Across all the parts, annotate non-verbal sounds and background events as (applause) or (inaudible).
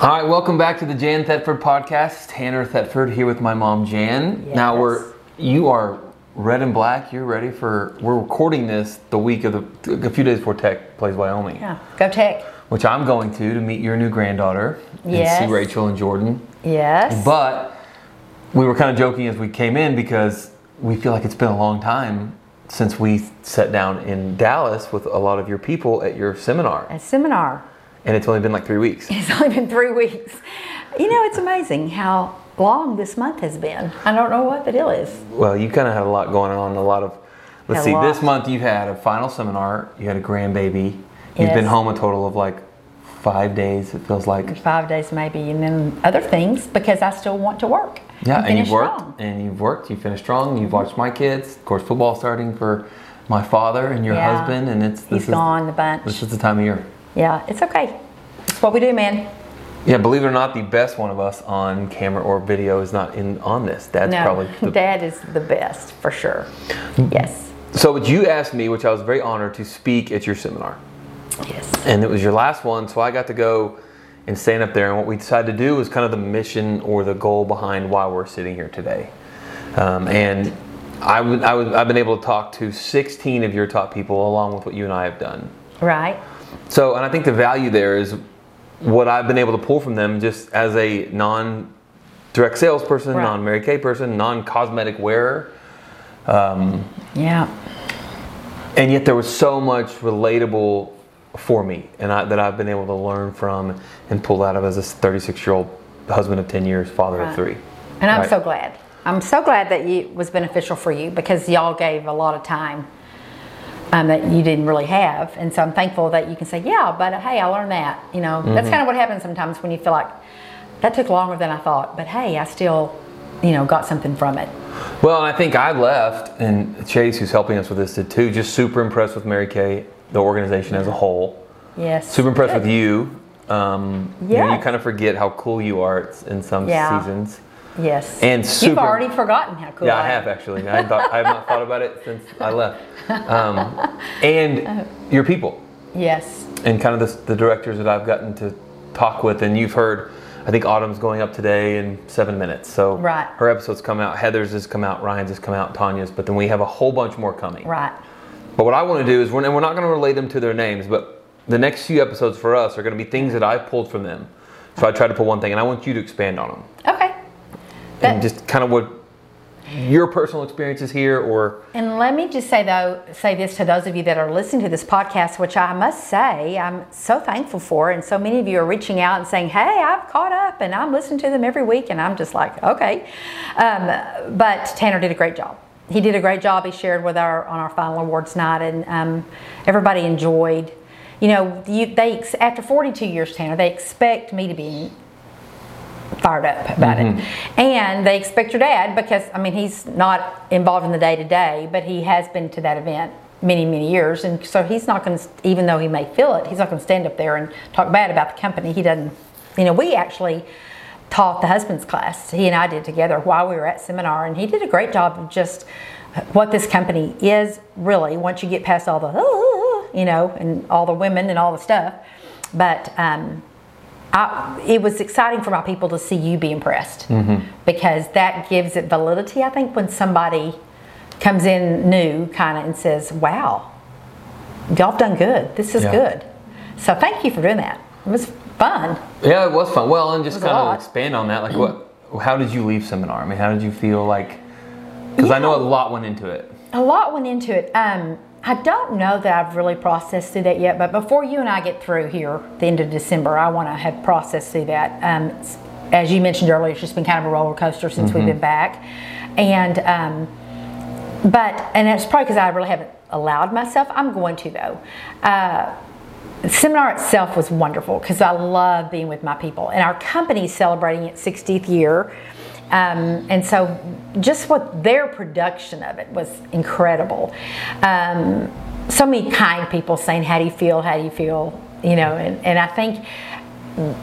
All right, welcome back to the Jan Thetford podcast. Tanner Thetford here with my mom Jan. Now we're you are red and black. You're ready for. We're recording this the week of the a few days before Tech plays Wyoming, Yeah. Go Tech. which I'm going to to meet your new granddaughter Yes. and see Rachel and Jordan. Yes. But we were kind of joking as we came in because we feel like it's been a long time since we sat down in Dallas with a lot of your people at your seminar, a seminar. And it's only been like three weeks. It's only been three weeks. You know, it's amazing how long this month has been. I don't know what the deal is. Well, you kind of had a lot going on. A lot of. Let's a see. lot. This month you've had a final seminar. You had a grandbaby. You've been home a total of like five days. It feels like. Five days maybe, and then other things because I still want to work. Yeah, and, finish you've worked. strong. And you've worked. You finished strong. You've watched my kids. Of course, football starting for my father and your Yeah. husband, and it's this He's is gone a bunch. this is the time of year. Yeah, it's okay. It's what we do, man. Yeah, believe it or not, the best one of us on camera or video is not in on this. Dad's no, probably the (laughs) Dad is the best for sure. Yes. So, what you asked me, which I was very honored to speak at your seminar. Yes. and it was your last one so i got to go and stand up there and what we decided to do was kind of the mission or the goal behind why we're sitting here today um, and I would, I would, i've been able to talk to 16 of your top people along with what you and i have done Right. So and i think the value there is what i've been able to pull from them just as a non direct salesperson Right. non mary kay person non cosmetic wearer um, Yeah. and yet there was so much relatable for me and I, that I've been able to learn from and pull out of as a 36 year old husband of 10 years, father of three. And I'm Right. so glad. I'm so glad that it was beneficial for you because y'all gave a lot of time um, that you didn't really have. And so I'm thankful that you can say, yeah, but uh, hey, I learned that. You know, Mm-hmm. that's kind of what happens sometimes when you feel like that took longer than I thought, but hey, I still, you know, got something from it. Well, and I think I left, and Chase, who's helping us with this, did too. Just super impressed with Mary Kay, the organization as a whole. Yes. Super impressed with you. Um, you, know, you kind of forget how cool you are in some Yeah. seasons. Yes. And You've already forgotten how cool Yeah, I am. have actually. I, thought, I have not thought about it since I left. Um, and (laughs) your people. Yes. and kind of the, the directors that I've gotten to talk with, and you've heard, I think Autumn's going up today in seven minutes. So Right. her episode's come out, Heather's has come out, Ryan's has come out, Tanya's, but then we have a whole bunch more coming. Right. But what I want to do is, we're, and we're not going to relate them to their names, but the next few episodes for us are going to be things that I've pulled from them. So I try to pull one thing, and I want you to expand on them, Okay. And just kind of what your personal experiences here, or And let me just say though, say this to those of you that are listening to this podcast, which I must say I'm so thankful for, and so many of you are reaching out and saying, "Hey, I've caught up, and I'm listening to them every week," and I'm just like, "Okay," um, but Tanner did a great job. He did a great job. He shared with our on our final awards night, and um, everybody enjoyed. You know, you, they after 42 years, Tanner, they expect me to be fired up about it. And they expect your dad because I mean he's not involved in the day to day, but he has been to that event many many years, and so he's not going to even though he may feel it, he's not going to stand up there and talk bad about the company. He doesn't. You know, we actually taught the husband's class. He and I did together while we were at seminar, and he did a great job of just what this company is really. Once you get past all the "Ah," you know and all the women and all the stuff, but. Um, I, it was exciting for my people to see you be impressed because that gives it validity. I think when somebody comes in new, kind of, and says, "Wow, y'all have done good. This is Yeah. good." So thank you for doing that. It was fun. yeah, it was fun. Well, and just It was a kind of expand on that, like what, how did you leave seminar? I mean, how did you feel like? Because I know a lot went into it. A lot went into it. Um, I don't know that I've really processed through that yet, but before you and I get through here, the end of December, I want to have processed through that. Um, as you mentioned earlier, it's just been kind of a roller coaster since we've been back, and um, but and it's probably because I really haven't allowed myself. I'm going to though. Uh, the seminar itself was wonderful because I love being with my people, and our company's celebrating its 60th year. Um, and so, just what their production of it was incredible. Um, so many kind people saying, "How do you feel? How do you feel?" You know, and, and I think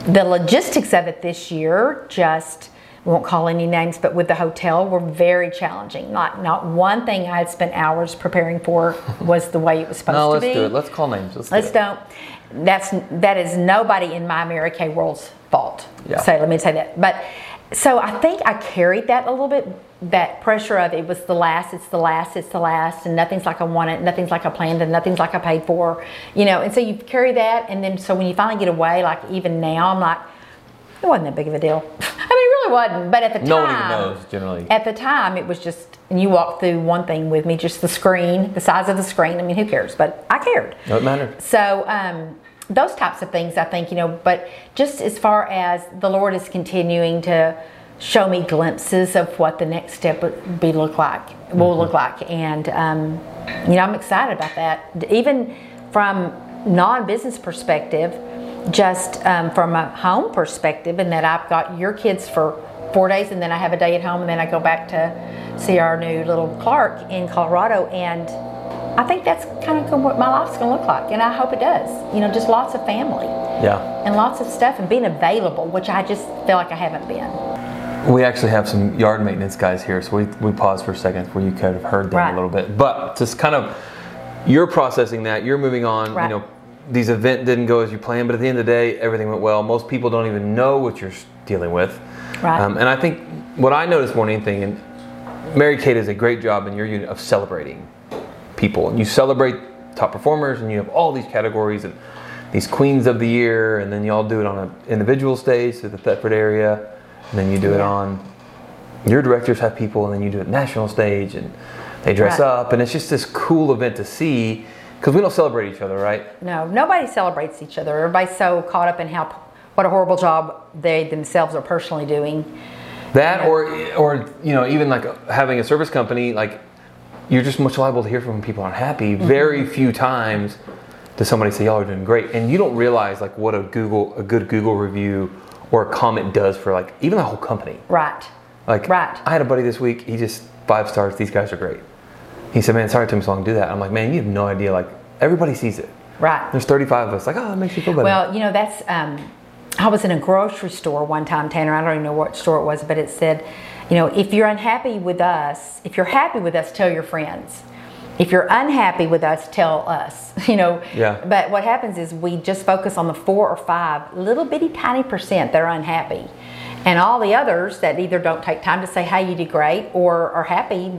the logistics of it this year just we won't call any names, but with the hotel were very challenging. Not not one thing I had spent hours preparing for (laughs) was the way it was supposed No, to be. No, let's do it. Let's call names. Let's, do Let's it. don't. That's that is nobody in my Mary Kay world's fault. Yeah. So let me say that. But so I think I carried that a little bit. That pressure of it was the last. It's the last. It's the last, and nothing's like I wanted. Nothing's like I planned, and nothing's like I paid for. You know, and so you carry that, and then so when you finally get away, like even now, I'm like, it wasn't that big of a deal. (laughs) I mean, it really wasn't. But at the time, No one even knows generally. at the time, it was just, and you walked through one thing with me, just the screen, the size of the screen. I mean, who cares? But I cared. No, it mattered. So um, those types of things, I think, you know. But just as far as the Lord is continuing to show me glimpses of what the next step would be look like, will look like, and um, you know, I'm excited about that. Even from non-business perspective, just um, from a home perspective, and that I've got your kids for four days, and then I have a day at home, and then I go back to see our new little Clark in Colorado, and I think that's kind of what my life's going to look like, and I hope it does. You know, just lots of family Yeah. and lots of stuff, and being available, which I just feel like I haven't been. We actually have some yard maintenance guys here, so we, we paused for a second where you could have heard them Right. a little bit. But just kind of, you're processing that, you're moving on. Right. You know, these event didn't go as you planned, but at the end of the day, everything went well. Most people don't even know what you're dealing with. Right. Um, and I think what I noticed more than anything, and Mary Kay does a great job in your unit of celebrating people. And you celebrate top performers, and you have all these categories and these queens of the year, and then you all do it on an individual stage at the Thetford area, and then you do it on your directors have people, and then you do it national stage, and they dress Right. up, and it's just this cool event to see because we don't celebrate each other, right? No, nobody celebrates each other. Everybody's so caught up in how what a horrible job they themselves are personally doing. That or or you know even like having a service company like you're just much liable to hear from when people aren't happy. Mm-hmm. Very few times does somebody say y'all are doing great, and you don't realize like what a Google a good Google review or a comment does for like even the whole company. Right. Like Right. I had a buddy this week. He just five stars. These guys are great. He said, "Man, sorry it took me so long to do that." I'm like, "Man, you have no idea. Like everybody sees it. Right. There's 35 of us. Like, oh, that makes you feel better." Well, you know, that's, um, I was in a grocery store one time, Tanner. I don't even know what store it was, but it said, you know, if you're unhappy with us, if you're happy with us, tell your friends. If you're unhappy with us, tell us. (laughs) You know, Yeah. but what happens is we just focus on the four or five little bitty tiny percent that are unhappy. And all the others that either don't take time to say, hey, you did great, or are happy,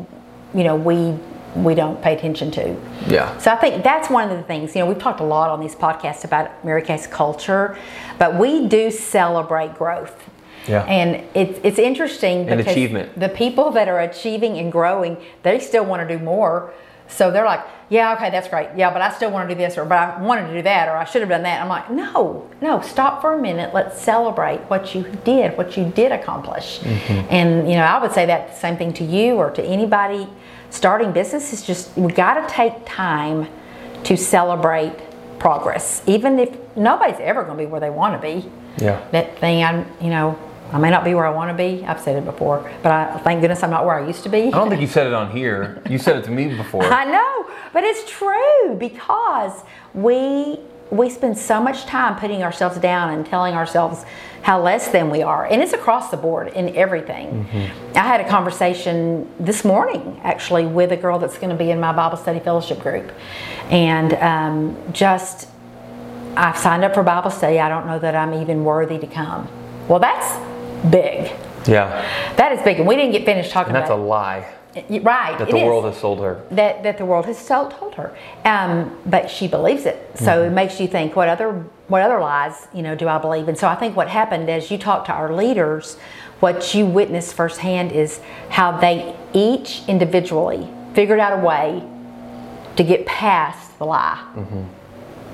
you know, we we don't pay attention to. yeah. So I think that's one of the things. You know, we've talked a lot on these podcasts about Mary Kay's culture, but we do celebrate growth. Yeah. And it's it's interesting And achievement. the people that are achieving and growing, they still want to do more. So they're like, yeah, okay, that's great. Yeah, but I still want to do this, or but I wanted to do that, or I should have done that. I'm like, no, no, stop for a minute. Let's celebrate what you did, what you did accomplish. Mm-hmm. And you know, I would say that same thing to you or to anybody starting business is just we got to take time to celebrate progress, even if nobody's ever going to be where they want to be. Yeah. That thing, I'm, you know, I may not be where I want to be. I've said it before, but I thank goodness I'm not where I used to be. I don't think you said it on here. You said it to me before. (laughs) I know, but it's true because we we spend so much time putting ourselves down and telling ourselves how less than we are, and it's across the board in everything. I had a conversation this morning actually with a girl that's going to be in my Bible study fellowship group, and um, just I've signed up for Bible study. I don't know that I'm even worthy to come. Well, that's big. Yeah. That is big, and we didn't get finished talking And that's a lie it. Right, that the is world has sold her. that, that the world has so told her. Um, but she believes it. So it makes you think, what other what other lies, you know, do I believe? And so I think what happened as you talk to our leaders, what you witnessed firsthand is how they each individually figured out a way to get past the lie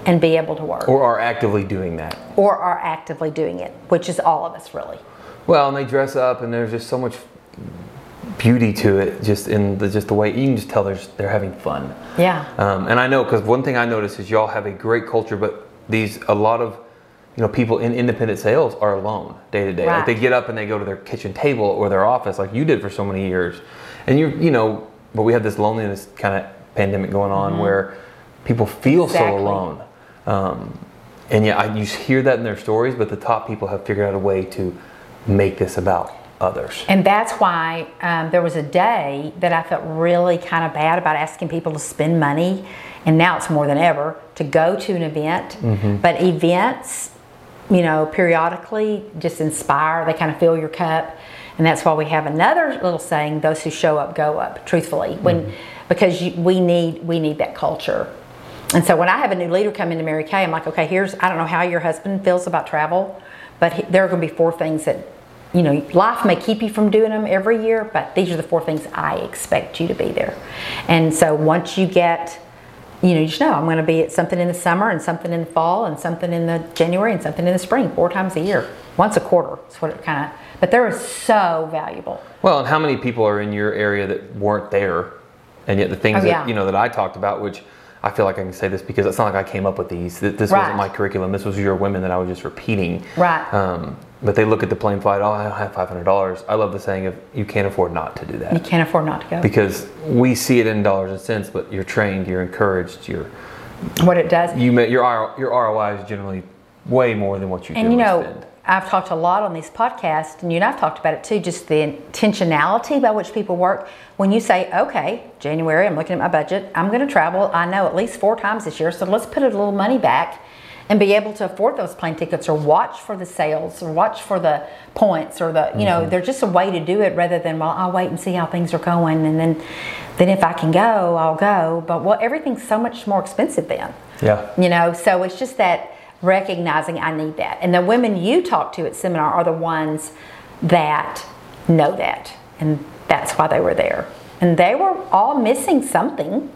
and be able to work. Or are actively doing that. or are actively doing it, which is all of us really. Well, and they dress up, and there's just so much beauty to it, just in the just the way you can just tell there's they're having fun. Yeah. Um, and I know because one thing I notice is y'all have a great culture, but these a lot of you know people in independent sales are alone day to day. Like they get up and they go to their kitchen table or their office, like you did for so many years. And you you know, but we have this loneliness kind of pandemic going on where people feel so Mm-hmm. Alone. Um, and yeah, I, you hear that in their stories, but the top people have figured out a way to make this about others. And that's why um, there was a day that I felt really kind of bad about asking people to spend money, and now it's more than ever to go to an event. But events, you know, periodically just inspire, they kind of fill your cup. And that's why we have another little saying: "Those who show up, go up." Truthfully, when because you, we need we need that culture. And so when I have a new leader come into Mary Kay, I'm like, okay, here's I don't know how your husband feels about travel, but he, there are going to be four things that you know life may keep you from doing them every year, but these are the four things I expect you to be there. And so once you get you know, you just know I'm going to be at something in the summer and something in the fall and something in the January and something in the spring, four times a year, once a quarter. That's what it kind of. But they're so valuable. Well, and how many people are in your area that weren't there, and yet the things Oh, yeah. that you know that I talked about, which I feel like I can say this because it's not like I came up with these. This Right. wasn't my curriculum. This was your women that I was just repeating. Right. Um, but they look at the plane flight. Oh, I don't have five hundred dollars. I love the saying of you can't afford not to do that You can't afford not to go. because we see it in dollars and cents. But you're trained, you're encouraged, you're what it does. you your your ROI is generally way more than what you And you know, spend. I've talked a lot on these podcasts, and you and I've talked about it too, just the intentionality by which people work. When you say, okay, January, I'm looking at my budget, I'm going to travel, I know at least four times this year, so let's put a little money back and be able to afford those plane tickets or watch for the sales or watch for the points or the, you know, Mm-hmm. there's just a way to do it rather than, well, I'll wait and see how things are going and then, then if I can go, I'll go. But well, everything's so much more expensive then. Yeah. You know, so it's just that recognizing I need that. And the women you talk to at seminar are the ones that know that. And that's why they were there. And they were all missing something,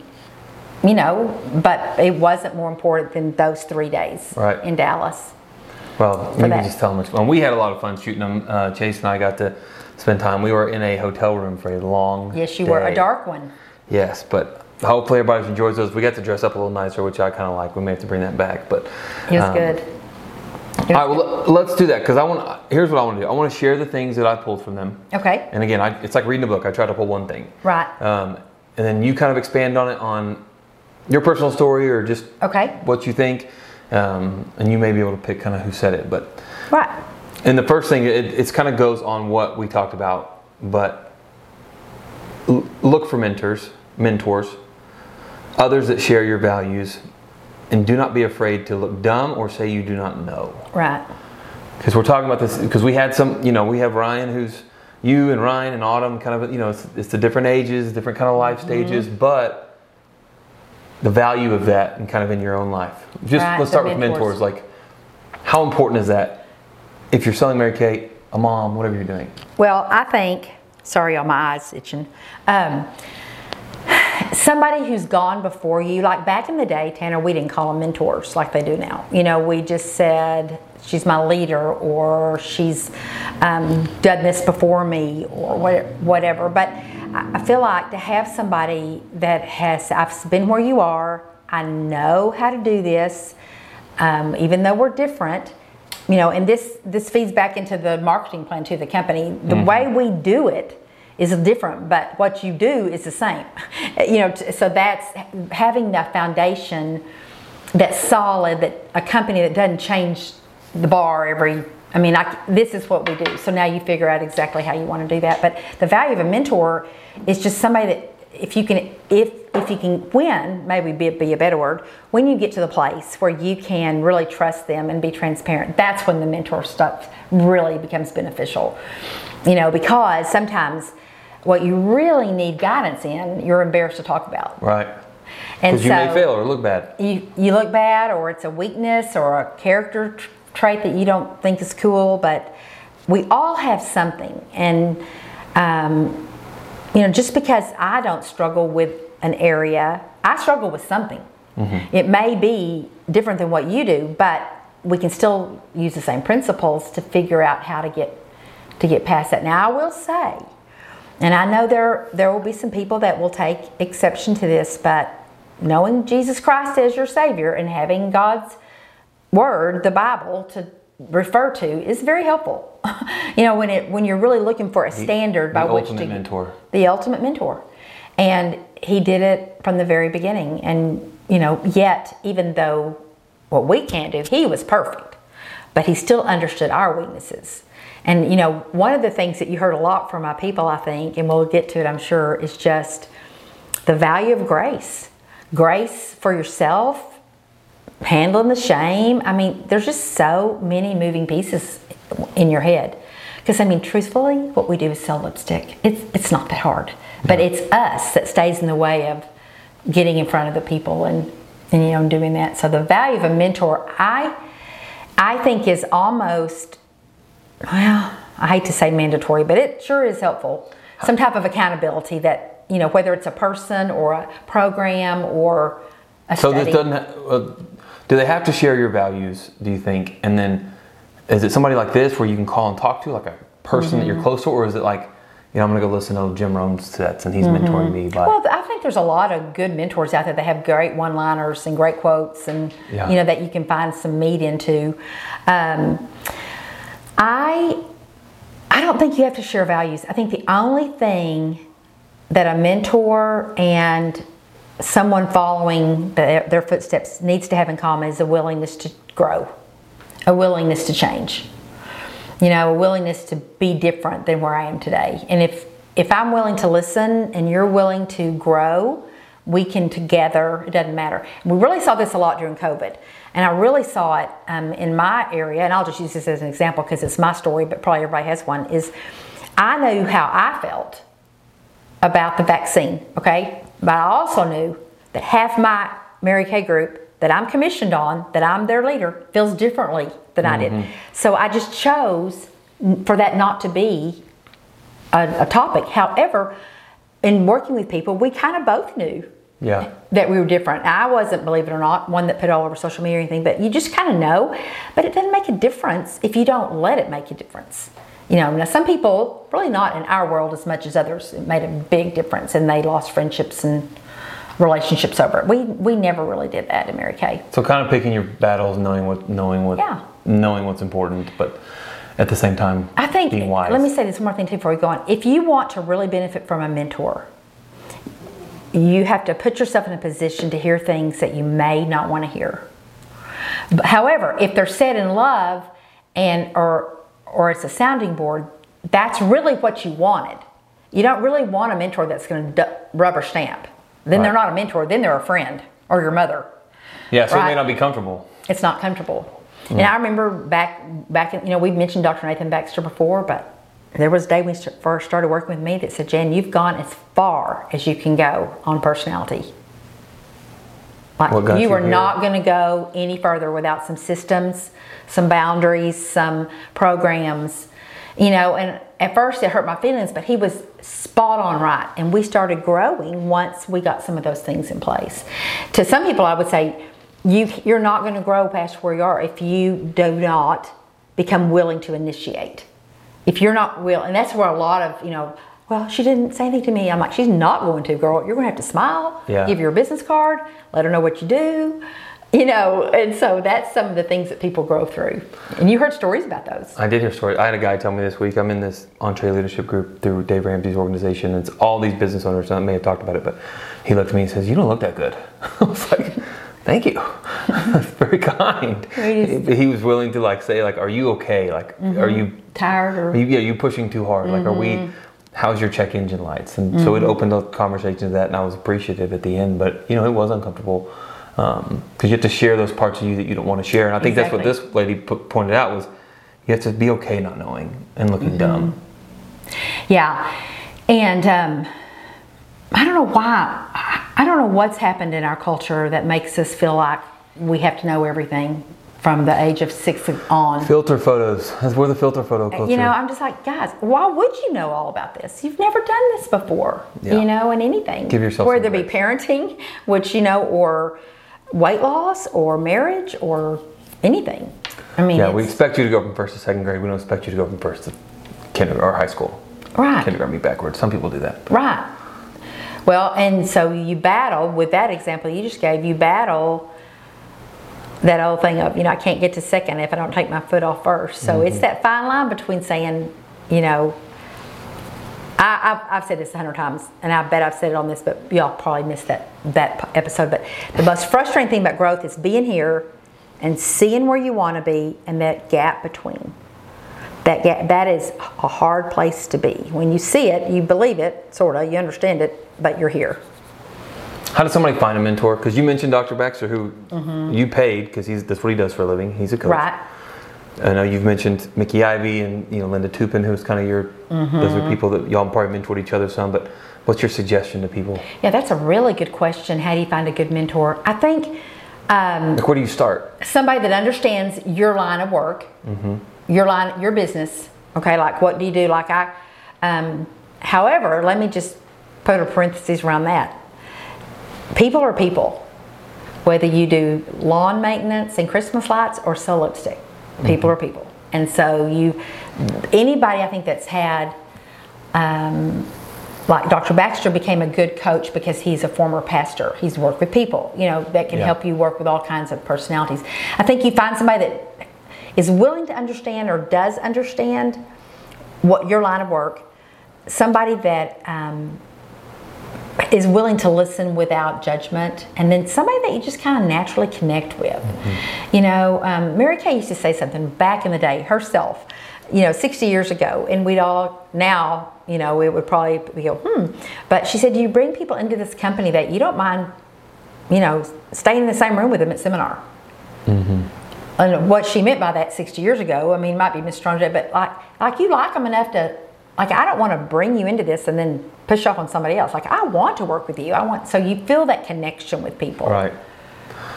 you know, but it wasn't more important than those three days Right. in Dallas. Well, can that. just tell them. Well, we had a lot of fun shooting them. Uh, Chase and I got to spend time. We were in a hotel room for a long. Yes, you were a dark one. Yes, but hopefully everybody enjoys those. We got to dress up a little nicer, which I kind of like. We may have to bring that back, but It was um, good. All right, well, let's do that because I want. Here's what I want to do. I want to share the things that I pulled from them. Okay. And again, I, it's like reading a book. I try to pull one thing. Right. Um, and then you kind of expand on it on your personal story or just Okay. what you think. Um, and you may be able to pick kind of who said it, but Right. and the first thing, it it's kind of goes on what we talked about, but l- look for mentors, mentors, others that share your values, and do not be afraid to look dumb or say you do not know. Right. Because we're talking about this, because we had some, you know, we have Ryan who's you and Ryan and Autumn, kind of, you know, it's, it's the different ages, different kind of life stages, but the value of that and kind of in your own life. Just Right, let's start with mentors. mentors. Like, how important is that if you're selling Mary Kay, a mom, whatever you're doing? Well, I think, sorry, all my eyes itching. Um, somebody who's gone before you, like back in the day, Tanner, we didn't call them mentors like they do now. You know, we just said, she's my leader or she's um, done this before me or whatever. But I feel like to have somebody that has, I've been where you are, I know how to do this, um, even though we're different you know and this this feeds back into the marketing plan to the company the way we do it is different but what you do is the same. (laughs) You know so that's having the foundation that's solid that a company that doesn't change the bar every i mean I, this is what we do. So now you figure out exactly how you want to do that. But the value of a mentor is just somebody that if you can if if you can win maybe be, be a better word when you get to the place where you can really trust them and be transparent that's when the mentor stuff really becomes beneficial. You know because sometimes what you really need guidance in you're embarrassed to talk about. Right. and Because you may fail or look bad. you, you look bad or it's a weakness or a character trait that you don't think is cool but we all have something. And um, you know just because i don't struggle with an area i struggle with something. It may be different than what you do but we can still use the same principles to figure out how to get to get past that. Now i will say and I know there there will be some people that will take exception to this, but knowing Jesus Christ as your Savior and having God's Word, the Bible, to refer to is very helpful. (laughs) you know, when it when you're really looking for a standard by the which ultimate to mentor. the ultimate mentor, and He did it from the very beginning. And you know, yet even though what we can't do, He was perfect, but He still understood our weaknesses. And you know, one of the things that you heard a lot from my people, I think, and we'll get to it, I'm sure, is just the value of grace. Grace for yourself, handling the shame. I mean, there's just so many moving pieces in your head. Because I mean, truthfully, what we do is sell lipstick. It's it's not that hard, but it's us that stays in the way of getting in front of the people and and you know doing that. So the value of a mentor, I I think is almost well, I hate to say mandatory, but it sure is helpful. Some type of accountability that you know whether it's a person or a program or a So study. this doesn't. Uh, do they have to share your values? Do you think? And then, is it somebody like this where you can call and talk to, like a person that you're Mm-hmm. close to, or is it like, you know, I'm gonna go listen to Jim Rohn's sets and he's mentoring me by. Mm-hmm. Well, I think there's a lot of good mentors out there that have great one-liners and great quotes, and Yeah. you know that you can find some meat into. Um, I I don't think you have to share values. I think the only thing that a mentor and someone following their, their footsteps needs to have in common is a willingness to grow, a willingness to change. You know, a willingness to be different than where I am today. And if if I'm willing to listen and you're willing to grow, we can together. It doesn't matter. We really saw this a lot during COVID, and I really saw it um, in my area. And I'll just use this as an example because it's my story, but probably everybody has one. Is I knew how I felt about the vaccine, okay? But I also knew that half my Mary Kay group that I'm commissioned on, that I'm their leader, feels differently than I did. So I just chose for that not to be a, a topic. However, in working with people, we kind of both knew yeah. that we were different. I wasn't, believe it or not, one that put it all over social media or anything, but you just kind of know. But it doesn't make a difference if you don't let it make a difference. You know, now some people, really not in our world as much as others, it made a big difference and they lost friendships and relationships over it. We we never really did that in Mary Kay. So kind of picking your battles, knowing what, knowing what, Yeah. knowing what's important, but at the same time, I think, being wise. let me say this one more thing too before we go on. If you want to really benefit from a mentor, you have to put yourself in a position to hear things that you may not want to hear. But However, if they're said in love and or or it's a sounding board, that's really what you wanted. You don't really want a mentor that's going to rubber stamp. Then they're not a mentor. Then they're a friend or your mother yeah, so it may not be comfortable. it's not comfortable. And I remember back back in, you know we've mentioned Dr. Nathan Baxter before, but there was a day when he first started working with me that said, "Jan, you've gone as far as you can go on personality. Like you you are here? not going to go any further without some systems, some boundaries, some programs." You know, and at first it hurt my feelings, but he was spot on right. And we started growing once we got some of those things in place. To some people, I would say, you, you're not going to grow past where you are if you do not become willing to initiate. If you're not will, and that's where a lot of, you know, well, she didn't say anything to me. I'm like, she's not going to, girl. You're going to have to smile, Yeah. give her a business card, let her know what you do, you know. And so that's some of the things that people grow through. And you heard stories about those. I did hear stories. I had a guy tell me this week. I'm in this EntreLeadership group through Dave Ramsey's organization. It's all these business owners. I may have talked about it, but he looked at me and says, "You don't look that good." (laughs) I was like, "Thank you, that's (laughs) very kind." Right. He was willing to like say, "Like, are you okay? Like, mm-hmm. are you Tired or Are you, yeah, you pushing too hard. Like, are we? Mm-hmm. How's your check engine lights? And so it mm-hmm. opened up conversation to that, and I was appreciative at the end. But you know, it was uncomfortable um, because you have to share those parts of you that you don't want to share. And I think that's what this lady put, pointed out was you have to be okay not knowing and looking dumb. Yeah, and um, I don't know why. I- I don't know what's happened in our culture that makes us feel like we have to know everything from the age of six on. Filter photos. That's where the filter photo culture. You know, I'm just like, guys, why would you know all about this? You've never done this before, Yeah. you know, in anything. Give yourself whether it be parenting, which you know, or weight loss, or marriage, or anything. I mean, yeah, we expect you to go from first to second grade. We don't expect you to go from first to kindergarten or high school. right. Kindergarten be backwards. Some people do that. Right. Well, and so you battle with that example you just gave. You battle that old thing of you know I can't get to second if I don't take my foot off first. So it's mm-hmm. that fine line between saying, you know, I, I've, I've said this a hundred times, and I bet I've said it on this, but y'all probably missed that that episode. But the most frustrating thing about growth is being here and seeing where you want to be and that gap between. That that is a hard place to be. When you see it, you believe it, sort of, you understand it, but you're here. How does somebody find a mentor? Because you mentioned Dr. Baxter, who mm-hmm. you paid because he's that's what he does for a living. He's a coach. Right. I know you've mentioned Mickey Ivy and you know Linda Tupin, who's kind of your. Mm-hmm. Those are people that y'all probably mentored each other some. But what's your suggestion to people? Yeah, that's a really good question. How do you find a good mentor? I think um, Like, where do you start? somebody that understands your line of work, mm-hmm. Your line, your business. Okay, like what do you do? Like I, um, however, let me just put a parenthesis around that. People are people. Whether you do lawn maintenance and Christmas lights or sell lipstick, people are people. And so you, anybody I think that's had um, like Dr. Baxter became a good coach because he's a former pastor. He's worked with people, you know, that can Yeah. help you work with all kinds of personalities. I think you find somebody that is willing to understand or does understand what your line of work, somebody that um, is willing to listen without judgment, and then somebody that you just kind of naturally connect with. You know, um, Mary Kay used to say something back in the day herself, you know, 60 years ago, and we'd all now, you know, it would probably we go, hmm. But she said, you bring people into this company that you don't mind, you know, staying in the same room with them at seminar. And what she meant by that 60 years ago, I mean, might be Miss Strong, but like, like you like them enough to, like, I don't want to bring you into this and then push off on somebody else. Like, I want to work with you. I want, so you feel that connection with people, Right.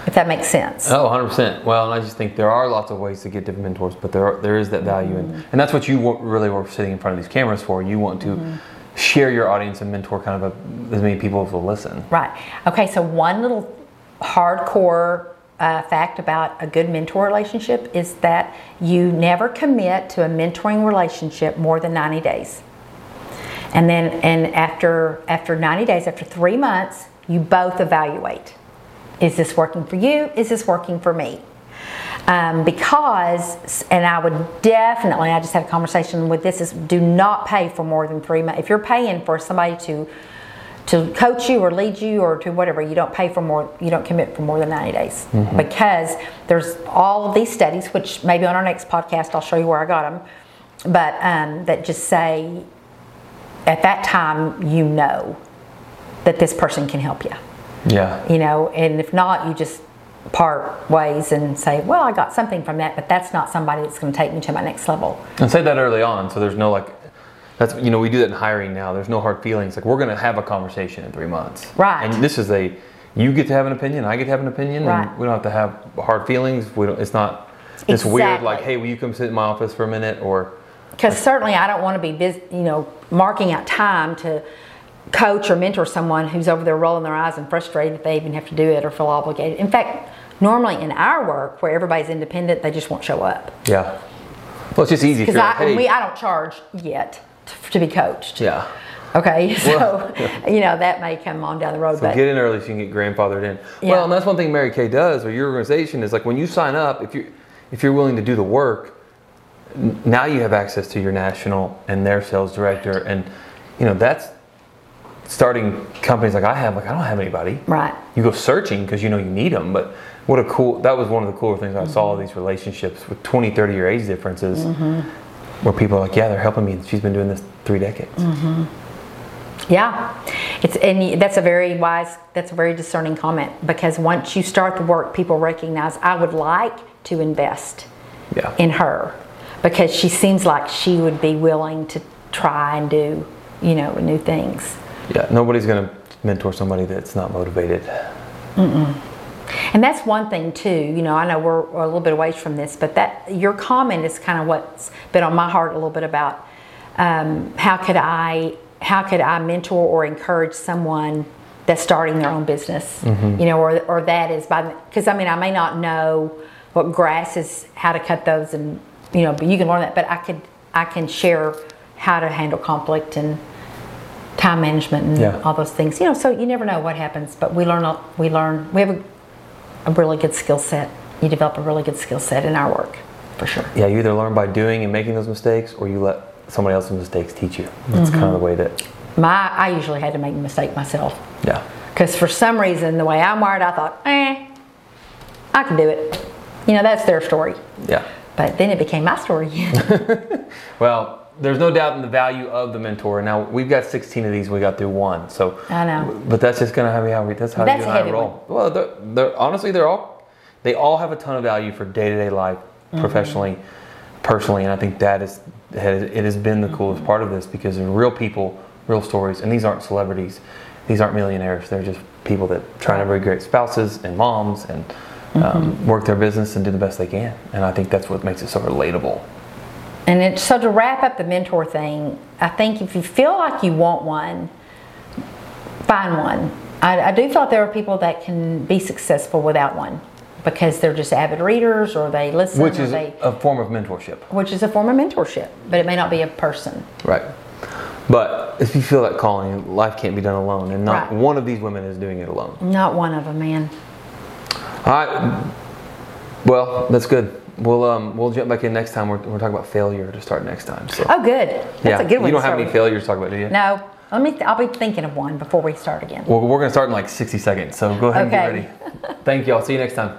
if that makes sense. Oh, 100%. Well, and I just think there are lots of ways to get different mentors, but there are, there is that value. Mm-hmm. And, and that's what you really were sitting in front of these cameras for. You want to Mm-hmm. share your audience and mentor kind of a, as many people as will listen. Right. Okay, so one little hardcore uh, fact about a good mentor relationship is that you never commit to a mentoring relationship more than 90 days. And then and after after 90 days, after 3 months, you both evaluate. Is this working for you? Is this working for me? Um, because, and I would definitely, I just had a conversation with this, is do not pay for more than three months. If you're paying for somebody to to coach you or lead you or to whatever, you don't pay for more, you don't commit for more than 90 days. Because there's all of these studies, which maybe on our next podcast I'll show you where I got them, but um, that just say at that time you know that this person can help you Yeah. you know and if not you just part ways and say well i got something from that but that's not somebody that's going to take me to my next level And say that early on, so there's no like, that's you know we do that in hiring now. There's no hard feelings. Like we're going to have a conversation in three months, Right. And this is a, you get to have an opinion, I get to have an opinion, Right. and we don't have to have hard feelings. We don't. It's not. It's weird. Like, hey, will you come sit in my office for a minute? Or because certainly i don't want to be busy, you know marking out time to coach or mentor someone who's over there rolling their eyes and frustrated that they even have to do it or feel obligated in fact normally in our work where everybody's independent they just won't show up yeah. Well, it's just easy. because I, like, hey, we, I don't charge yet to, be coached yeah. okay (laughs) so Well- (laughs) you know that may come on down the road So but get in early so you can get grandfathered in. Yeah. Well, and that's one thing Mary Kay does, or your organization is like when you sign up, if you if you're willing to do the work, now you have access to your national and their sales director, and you know that's starting companies like I have. Like I don't have anybody. right You go searching because you know you need them, but what a cool that was one of the cooler things I saw Mm-hmm. these relationships with 20 30 year age differences where people are like yeah they're helping me. And she's been doing this three decades. Mm-hmm. Yeah, it's and that's a very wise, that's a very discerning comment because once you start the work, people recognize I would like to invest yeah. in her because she seems like she would be willing to try and do, you know, new things. yeah nobody's gonna mentor somebody that's not motivated And that's one thing too. You know, I know we're, we're a little bit away from this, but that your comment is kind of what's been on my heart a little bit about um, how could I how could I mentor or encourage someone that's starting their own business. You know, or or that is by because I mean I may not know what grass is, how to cut those, and you know, but you can learn that. But I could I can share how to handle conflict and time management and Yeah. all those things. You know, so you never know what happens, but we learn. We learn. We have a, a really good skill set. You develop a really good skill set in our work, for sure. Yeah, you either learn by doing and making those mistakes, or you let somebody else's mistakes teach you. That's kind of the way that. My, I usually had to make a mistake myself Yeah. because for some reason, the way I'm wired, I thought, eh, I can do it. You know, that's their story. Yeah. But then it became my story. (laughs) Well, there's no doubt in the value of the mentor. Now we've got 16 of these. We got through one. So I know. But that's just gonna be how we. That's how That's you and I roll. Well, they're, they're honestly they're all they all have a ton of value for day to day life, Mm-hmm. professionally, personally, and I think that is it has been the coolest part of this because they're real people, real stories, and these aren't celebrities. These aren't millionaires. They're just people that try to be great spouses and moms and Mm-hmm. um, work their business and do the best they can. And I think that's what makes it so relatable. And it, so to wrap up the mentor thing, I think if you feel like you want one, find one. I, I do feel like there are people that can be successful without one because they're just avid readers or they listen Which is they, a form of mentorship. which is a form of mentorship, but it may not be a person. Right. But if you feel that calling, life can't be done alone, and not Right. one of these women is doing it alone. Not one of them, man. All right. Well, that's good. We'll um we'll jump back in next time. We're, we're talking about failure to start next time. So Oh, good. That's yeah, a good one. you don't to have any failures to talk about, do you? No. Let me. I'll be thinking of one before we start again. Well, we're gonna start in like 60 seconds. So go ahead Okay. and get ready. Thank you. I'll see you next time.